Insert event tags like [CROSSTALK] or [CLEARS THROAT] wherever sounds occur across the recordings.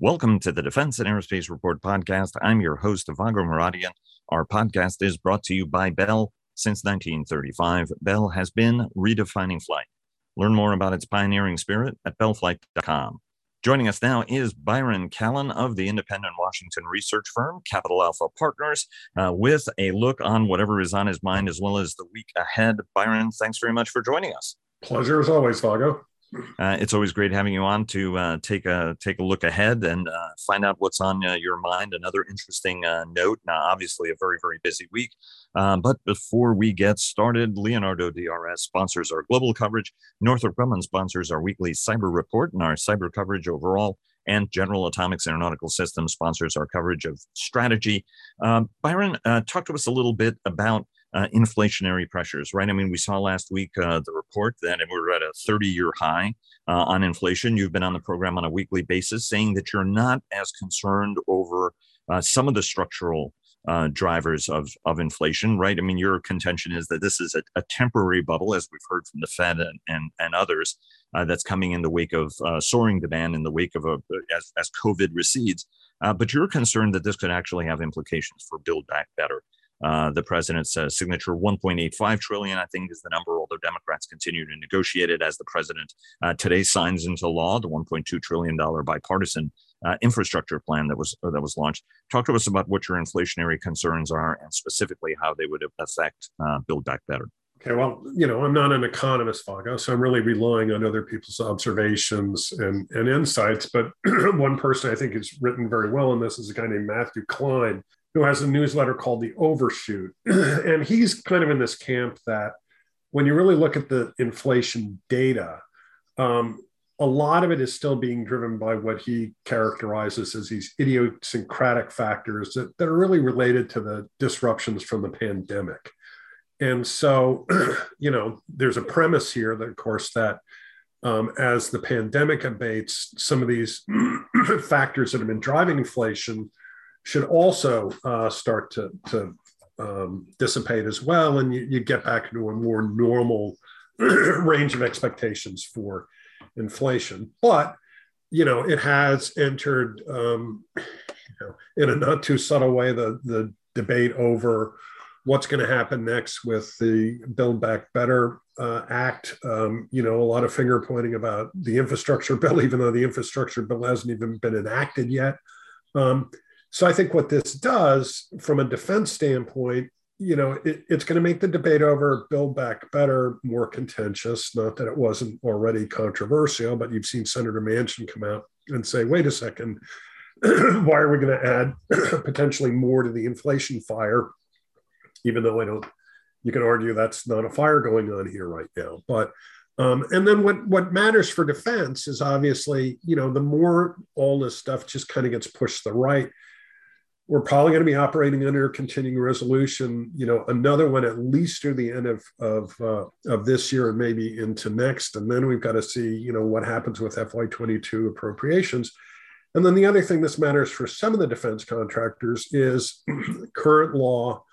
Welcome to the Defense and Aerospace Report podcast. I'm your host, Vago Muradian. Our podcast is brought to you by Bell. Since 1935, Bell has been redefining flight. Learn more about its pioneering spirit at bellflight.com. Joining us now is Byron Callan of the independent Washington research firm Capital Alpha Partners uh, with a look on whatever is on his mind as well as the week ahead. Byron, thanks very much for joining us. Pleasure as always, Vago. Uh, it's always great having you on to uh, take a take a look ahead and uh, find out what's on uh, your mind. Another interesting uh, note. Now, obviously, a very very busy week. Um, but before we get started, Leonardo DRS sponsors our global coverage. Northrop Grumman sponsors our weekly cyber report and our cyber coverage overall. And General Atomics Aeronautical Systems sponsors our coverage of strategy. Um, Byron, uh, talk to us a little bit about uh, inflationary pressures, right? I mean, we saw last week uh, the report that we're at a 30 year high uh, on inflation. You've been on the program on a weekly basis saying that you're not as concerned over uh, some of the structural uh, drivers of, of inflation, right? I mean, your contention is that this is a, a temporary bubble, as we've heard from the Fed and, and, and others, uh, that's coming in the wake of soaring demand in the wake of a, as, as COVID recedes. but you're concerned that this could actually have implications for Build Back Better. Uh, the president's uh, signature 1.85 trillion, I think, is the number. Although Democrats continue to negotiate it, as the president uh, today signs into law the 1.2 trillion dollar bipartisan uh, infrastructure plan that was uh, that was launched. Talk to us about what your inflationary concerns are, and specifically how they would affect Build Back Better. Okay, well, you know, I'm not an economist, Vago, so I'm really relying on other people's observations and, and insights. But [CLEARS THROAT] one person I think has written very well on this is a guy named Matthew Klein, who has a newsletter called The Overshoot. [CLEARS THROAT] and he's kind of in this camp that when you really look at the inflation data, um, a lot of it is still being driven by what he characterizes as these idiosyncratic factors that, that are really related to the disruptions from the pandemic. And so, [CLEARS THROAT] you know, there's a premise here that, of course, that um, as the pandemic abates, some of these [CLEARS THROAT] factors that have been driving inflation should also uh, start to, to um, dissipate as well. And you, you, get back into a more normal [CLEARS THROAT] range of expectations for inflation. But, you know, it has entered, um, you know, in a not too subtle way, the, the debate over what's going to happen next with the Build Back Better uh, Act. Um, you know, a lot of finger pointing about the infrastructure [LAUGHS] bill, even though the infrastructure bill hasn't even been enacted yet. Um, so I think what this does from a defense standpoint, you know, it, it's going to make the debate over Build Back Better more contentious. Not that it wasn't already controversial, but you've seen Senator Manchin come out and say, wait a second, [CLEARS THROAT] why are we going to add [CLEARS THROAT] potentially more to the inflation fire? Even though I don't, you can argue that's not a fire going on here right now. But um, and then what what matters for defense is obviously, you know, the more all this stuff just kind of gets pushed to the right, we're probably going to be operating under a continuing resolution, you know, another one at least through the end of of uh, of this year and maybe into next, and then we've got to see, you know, what happens with FY22 appropriations. And then the other thing this matters for some of the defense contractors is [CLEARS THROAT] current law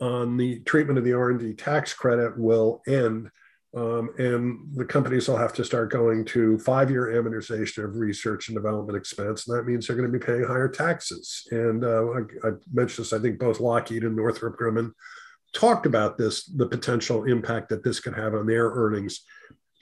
on the treatment of the R&D tax credit will end um, and the companies will have to start going to five year amortization of research and development expense. And that means they're going to be paying higher taxes. And uh, I, I, mentioned this, I think both Lockheed and Northrop Grumman talked about this, the potential impact that this could have on their earnings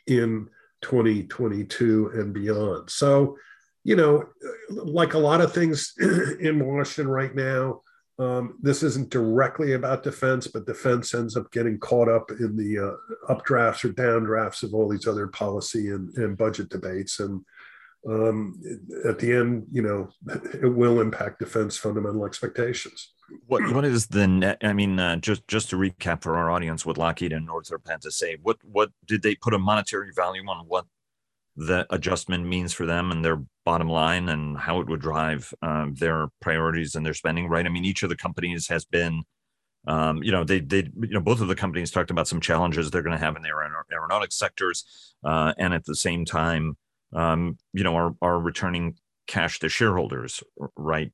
in 2022 and beyond. So, you know, like a lot of things [CLEARS THROAT] in Washington right now, um, this isn't directly about defense, but defense ends up getting caught up in the uh, updrafts or downdrafts of all these other policy and, and budget debates. And um, at the end, you know, it will impact defense fundamental expectations. What what is the net? I mean, uh, just just to recap for our audience, what Lockheed and Northrop had to say. What what did they put a monetary value on what the adjustment means for them and their bottom line and how it would drive um, their priorities and their spending right i mean each of the companies has been um, you know they they you know both of the companies talked about some challenges they're going to have in their aeronautics sectors uh, and at the same time um, you know are, are returning cash to shareholders right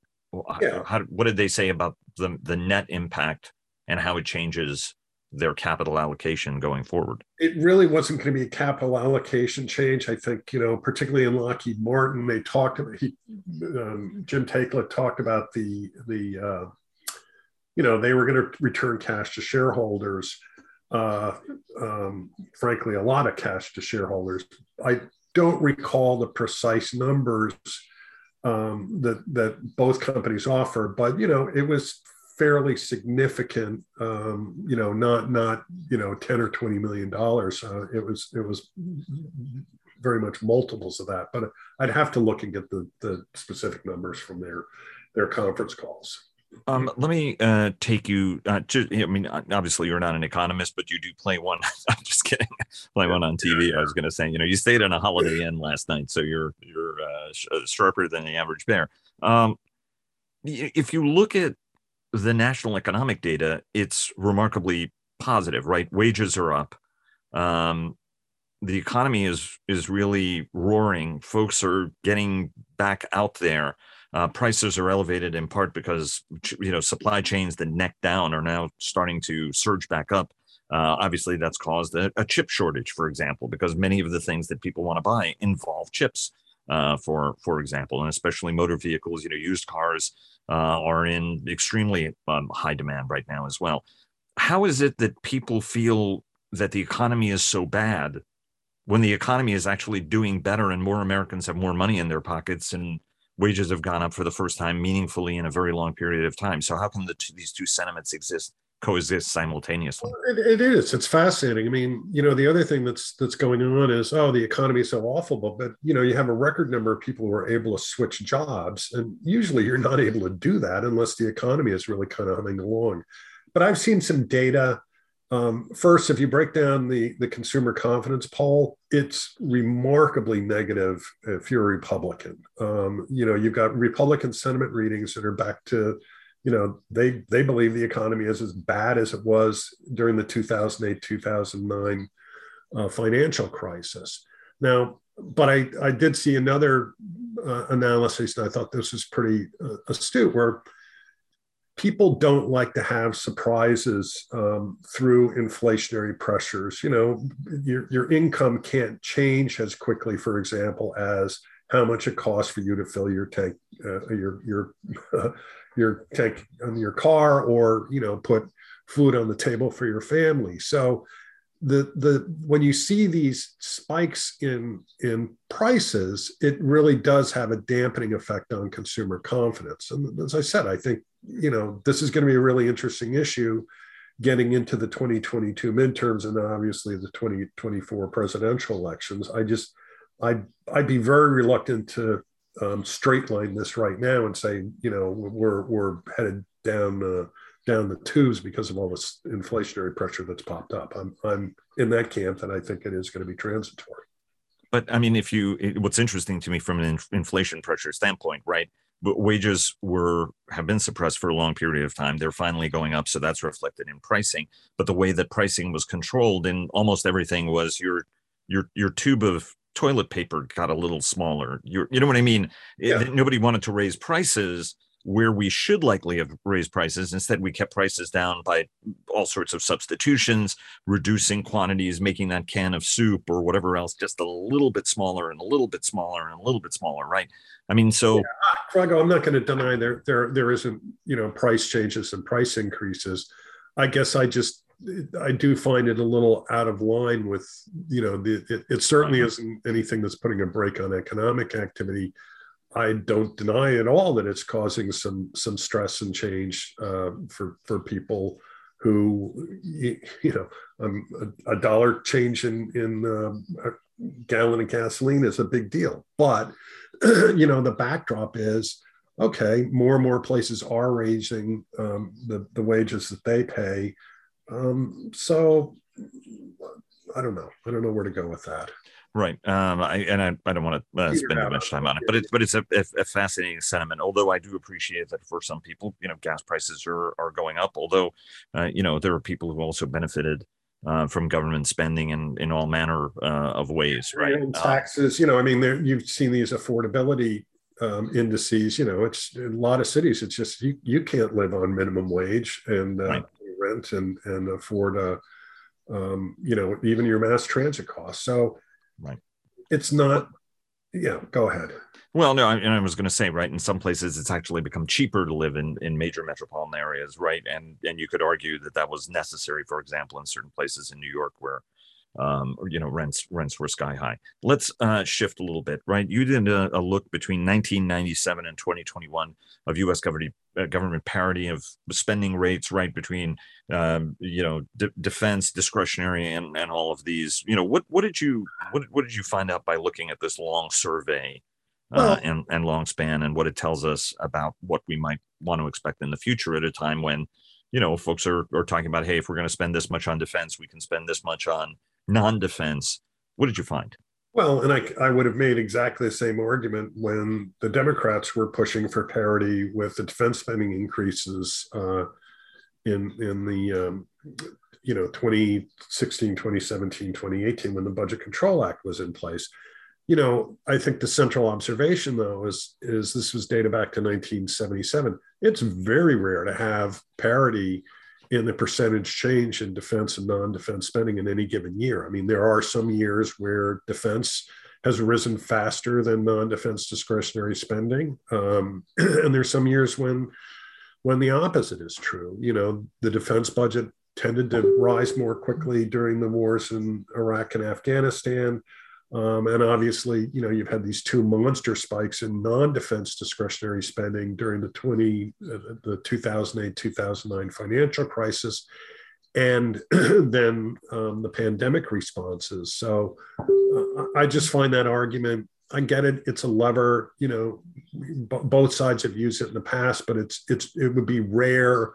yeah. how, what did they say about the, the net impact and how it changes their capital allocation going forward. It really wasn't going to be a capital allocation change. I think you know, particularly in Lockheed Martin, they talked. About, he, um, Jim Taiclet talked about the the uh, you know they were going to return cash to shareholders. Uh, um, frankly, a lot of cash to shareholders. I don't recall the precise numbers um, that that both companies offer, but you know, it was fairly significant. Um, you know, not not you know ten or twenty million dollars. Uh, it was it was very much multiples of that. But I'd have to look and get the the specific numbers from their their conference calls. Um, let me uh, take you. Uh, I mean, obviously, you're not an economist, but you do play one. [LAUGHS] I'm just kidding. Play one on TV. I was going to say, you know, you stayed in a Holiday Inn last night, so you're you're uh, uh, sharper than the average bear. Um, if you look at the national economic data, it's remarkably positive. Right, wages are up. Um, the economy is is really roaring. Folks are getting back out there. Uh, prices are elevated in part because you know supply chains that neck down are now starting to surge back up. Uh, obviously, that's caused a, a, chip shortage, for example, because many of the things that people want to buy involve chips. Uh, for for example, and especially motor vehicles, you know, used cars are in extremely um, high demand right now as well. How is it that people feel that the economy is so bad when the economy is actually doing better and more Americans have more money in their pockets and wages have gone up for the first time meaningfully in a very long period of time. So how can the these two sentiments exist coexist simultaneously? It, it is. It's fascinating. I mean, you know, the other thing that's that's going on is oh, the economy is so awful, but but you know, you have a record number of people who are able to switch jobs, and usually you're not able to do that unless the economy is really kind of humming along. But I've seen some data um, first, if you break down the, the consumer confidence poll, it's remarkably negative if you're a Republican. Um, you know, you've got Republican sentiment readings that are back to, you know, they they believe the economy is as bad as it was during the 2008 2009 uh, financial crisis. Now, but I I did see another uh, analysis, and I thought this was pretty uh, astute, where people don't like to have surprises um, through inflationary pressures. You know, your, your income can't change as quickly, for example, as how much it costs for you to fill your tank, uh, your your uh, your tank on your car, or you know, put food on the table for your family. So the the when you see these spikes in in prices, it really does have a dampening effect on consumer confidence. And as I said, I think you know, this is going to be a really interesting issue getting into the 2022 midterms and obviously the 2024 presidential elections. I just, I'd, I'd be very reluctant to um, straight line this right now and say, you know, we're, we're headed down, uh, down the tubes because of all this inflationary pressure that's popped up. I'm, I'm in that camp that I think it is going to be transitory. But I mean, if you, it, what's interesting to me from an inflation pressure standpoint, right? wages were have been suppressed for a long period of time. They're finally going up, so that's reflected in pricing. But the way that pricing was controlled in almost everything was your your your tube of toilet paper got a little smaller. you you know what I mean? Yeah. It, nobody wanted to raise prices, where we should likely have raised prices. Instead, we kept prices down by all sorts of substitutions, reducing quantities, making that can of soup or whatever else just a little bit smaller and a little bit smaller and a little bit smaller, right? I mean, so yeah, I'm not going to deny there there there isn't you know price changes and price increases. I guess I just I do find it a little out of line with you know the, it, it certainly isn't anything that's putting a brake on economic activity. I don't deny at all that it's causing some some stress and change uh, for for people who you, know um, a, a, dollar change in in um, a gallon of gasoline is a big deal, but [CLEARS THROAT] you know the backdrop is okay. More and more places are raising um, the the wages that they pay, um, so I don't know. I don't know where to go with that. Right. Um, I, and I, I don't want to uh, spend too much time on it, but it's but it's a, a, fascinating sentiment. Although I do appreciate that for some people, you know, gas prices are are going up. Although, uh, you know, there are people who also benefited uh, from government spending in in all manner uh, of ways, right? And uh, taxes. you know, I mean, there, you've seen these affordability um, indices. You know, it's in a lot of cities. It's just you you can't live on minimum wage and uh, right. Rent and and afford a um, you know even your mass transit costs. So right, it's not. Yeah, go ahead. Well, no, I, I was going to say, right. In some places, it's actually become cheaper to live in in major metropolitan areas, right? And and you could argue that that was necessary, for example, in certain places in New York where um, you know rents rents were sky high. Let's uh, shift a little bit, right? You did a, a, look between 1997 and 2021 of U.S. government uh, government parity of spending rates, right between um, you know d- defense, discretionary, and and all of these. You know what what did you what what did you find out by looking at this long survey? Uh, well, and, and long span and what it tells us about what we might want to expect in the future at a time when you know folks are, are talking about hey if we're going to spend this much on defense we can spend this much on non-defense. What did you find? Well, and I, I would have made exactly the same argument when the Democrats were pushing for parity with the defense spending increases uh, in in the um, you know 2016, 2017, 2018 when the Budget Control Act was in place. You know, I think the central observation though is is this was data back to 1977. It's very rare to have parity in the percentage change in defense and non-defense spending in any given year. I mean, there are some years where defense has risen faster than non-defense discretionary spending, um, [CLEARS THROAT] and there's some years when when the opposite is true. You know, the defense budget tended to rise more quickly during the wars in Iraq and Afghanistan. Um, and obviously, you know, you've had these two monster spikes in non-defense discretionary spending during the 20, uh, the 2008, 2009 financial crisis, and [CLEARS THROAT] then um, the pandemic responses. So uh, I just find that argument. I get it. It's a lever. You know, b- both sides have used it in the past, but it's it's it would be rare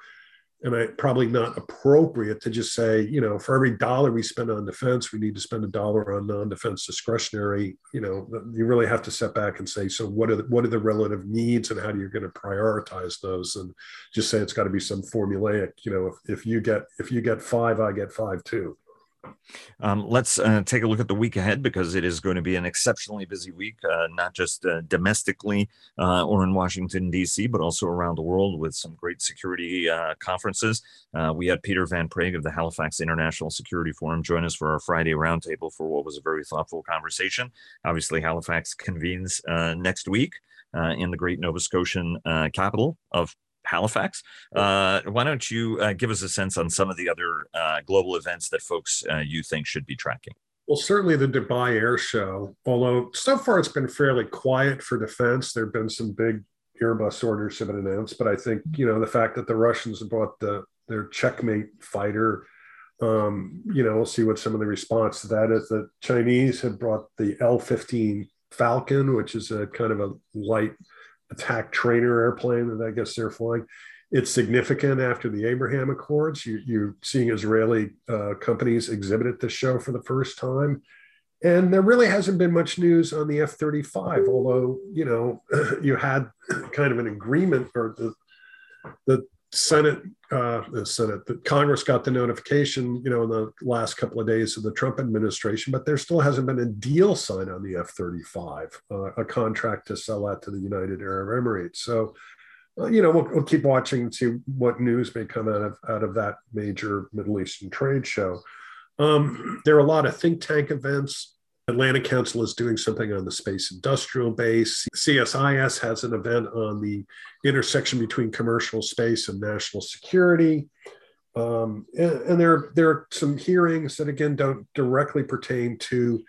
and I probably not appropriate to just say, you know, for every dollar we spend on defense, we need to spend a dollar on non-defense discretionary. You know, you really have to step back and say, so what are the, what are the relative needs, and how do you going to prioritize those? And just say it's got to be some formulaic. You know, if, if you get if you get five, I get five too. Um, let's uh, take a look at the week ahead because it is going to be an exceptionally busy week, uh, not just uh, domestically uh, or in Washington, D.C., but also around the world with some great security uh, conferences. Uh, we had Peter Van Praagh of the Halifax International Security Forum join us for our Friday roundtable for what was a very thoughtful conversation. Obviously, Halifax convenes next week. in the great Nova Scotian capital of Halifax. Uh, why don't you uh, give us a sense on some of the other uh, global events that folks uh, you think should be tracking? Well, certainly the Dubai Air Show, although so far it's been fairly quiet for defense. There have been some big Airbus orders have been announced, but I think you know the fact that the Russians bought the their checkmate fighter. Um, you know, we'll see what some of the response to that is. The Chinese have brought the L-15 Falcon, which is a kind of a light attack trainer airplane that I guess they're flying. It's significant after the Abraham Accords. You, you're seeing Israeli uh, companies exhibit at the show for the first time. And there really hasn't been much news on the F 35, although, you know, [CLEARS THROAT] you had kind of an agreement or the, the Senate, uh, the Senate, the Congress got the notification, you know, in the last couple of days of the Trump administration, but there still hasn't been a deal signed on the F 35, uh, a contract to sell that to the United Arab Emirates. So, uh, you know, we'll, we'll, keep watching and see what news may come out of, out of that major Middle Eastern trade show. Um, there are a lot of think tank events. Atlantic Council is doing something on the space industrial base. CSIS has an event on the intersection between commercial space and national security. Um, and, and, there, there are some hearings that, again, don't directly pertain to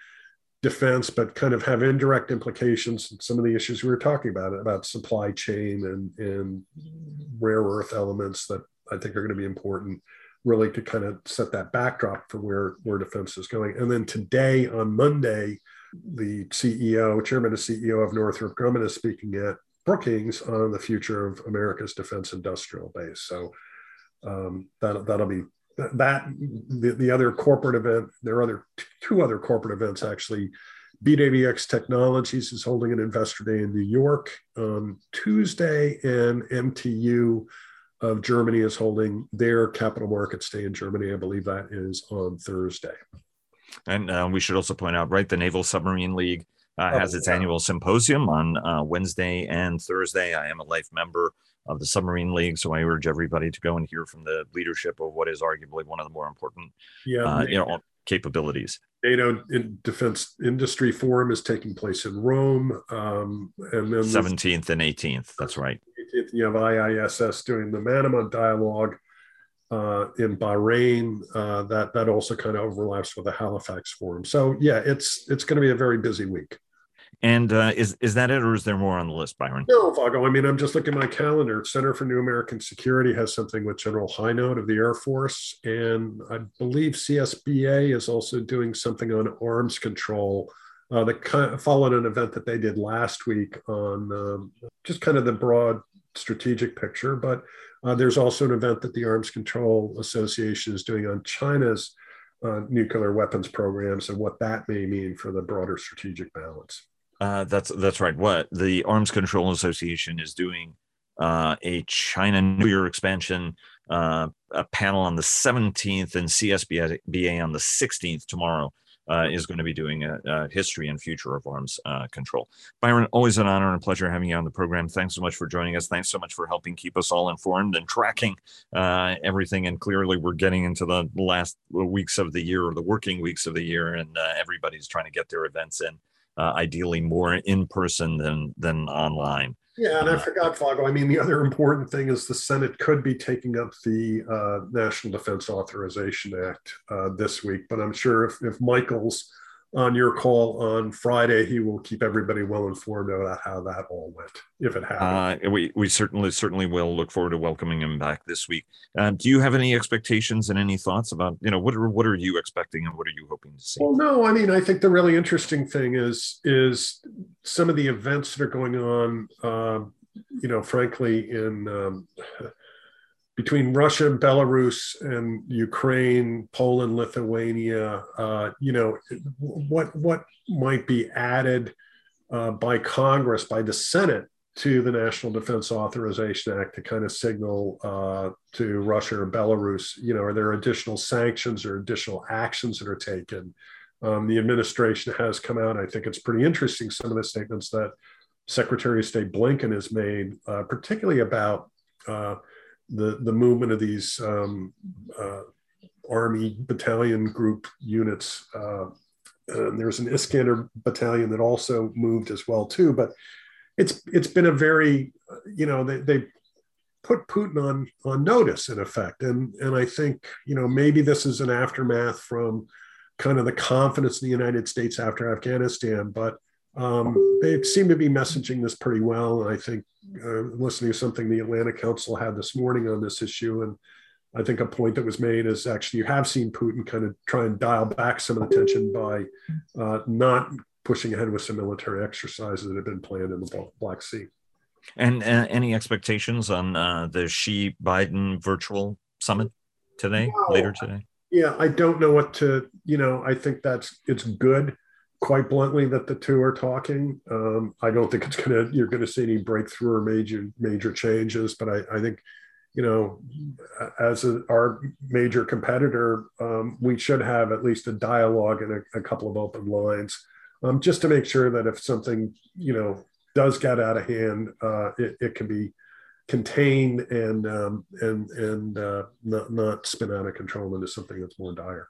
defense, but kind of have indirect implications. Some of the issues we were talking about, about supply chain and, and rare earth elements that I think are going to be important really to kind of set that backdrop for where where defense is going. And then today on Monday, the CEO, chairman and CEO of Northrop Grumman is speaking at Brookings on the future of America's defense industrial base. So um, that that'll be that the, the other corporate event. There are other two other corporate events actually. BWX Technologies is holding an investor day in New York on Tuesday, and MTU of Germany is holding their capital markets day in Germany. I believe that is on Thursday. And uh, we should also point out, right, the Naval Submarine League uh, oh, has its annual symposium on uh, Wednesday and Thursday. I am a life member of the Submarine League. So I urge everybody to go and hear from the leadership of what is arguably one of the more important, yeah, uh, you know, capabilities. NATO Defense Industry Forum is taking place in Rome, um, and then seventeenth and eighteenth. That's right. If you have IISS doing the Manama dialogue uh, in Bahrain. Uh, that that also kind of overlaps with the Halifax Forum. So yeah, it's it's going to be a very busy week. And uh, is is that it, or is there more on the list, Byron? No, Vago. I mean, I'm just looking at my calendar. Center for New American Security has something with General Hinote of the Air Force, and I believe CSBA is also doing something on arms control. Uh, that kind of followed an event that they did last week on um, just kind of the broad strategic picture. But uh, there's also an event that the Arms Control Association is doing on China's uh, nuclear weapons programs and what that may mean for the broader strategic balance. Uh, that's that's right. What the Arms Control Association is doing uh, a China nuclear expansion uh, a panel on the 17th and CSBA on the 16th tomorrow. Uh, is going to be doing a, a, history and future of arms uh, control. Byron, always an honor and a pleasure having you on the program. Thanks so much for joining us. Thanks so much for helping keep us all informed and tracking uh, everything. And clearly, we're getting into the last weeks of the year or the working weeks of the year, and uh, everybody's trying to get their events in uh, ideally more in person than than online. Yeah, and I forgot, Vago. I mean, the other important thing is the Senate could be taking up the uh, National Defense Authorization Act uh, this week, but I'm sure if, if Michael's on your call on Friday, he will keep everybody well informed about how that all went, if it happened. Uh, we we certainly certainly will look forward to welcoming him back this week. Uh, do you have any expectations and any thoughts about you know what are what are you expecting and what are you hoping to see? Well, no, I mean I think the really interesting thing is is some of the events that are going on. Uh, you know, frankly, in um, between Russia and Belarus and Ukraine, Poland, Lithuania, uh, you know, what what might be added uh, by Congress, by the Senate, to the National Defense Authorization Act to kind of signal uh, to Russia or Belarus, you know, are there additional sanctions or additional actions that are taken? Um, the administration has come out. I think it's pretty interesting some of the statements that Secretary of State Blinken has made, uh, particularly about uh, the the movement of these um, uh, army battalion group units. Uh, there's an Iskander battalion that also moved as well too, but it's it's been a very you know they, they put Putin on on notice in effect, and and I think you know maybe this is an aftermath from kind of the confidence in the United States after Afghanistan, but um, they seem to be messaging this pretty well. And I think uh, listening to something the Atlanta Council had this morning on this issue, and I think a point that was made is actually you have seen Putin kind of try and dial back some of the tension by uh, not pushing ahead with some military exercises that have been planned in the Black Sea. And uh, any expectations on uh, the Xi Biden virtual summit today, later today? Yeah, I don't know what to. You know, I think that's it's good quite bluntly that the two are talking. Um, I don't think it's gonna you're gonna see any breakthrough or major major changes, but I, I think you know as a, our major competitor, um, we should have at least a dialogue and a, a couple of open lines, um, just to make sure that if something you know does get out of hand, uh, it, it can be contained and um, and and uh, not not spin out of control into something that's more dire.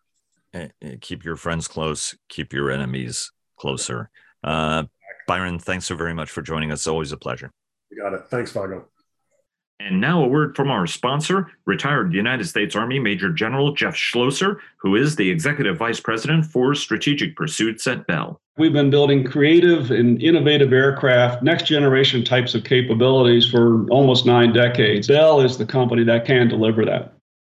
Eh, eh, keep your friends close, keep your enemies closer. Uh, Byron, thanks so very much for joining us. Always a pleasure. You got it. Thanks, Vago. And now a word from our sponsor, retired United States Army Major General Jeff Schlosser, who is the Executive Vice President for Strategic Pursuits at Bell. We've been building creative and innovative aircraft, next generation types of capabilities for almost nine decades. Bell is the company that can deliver that.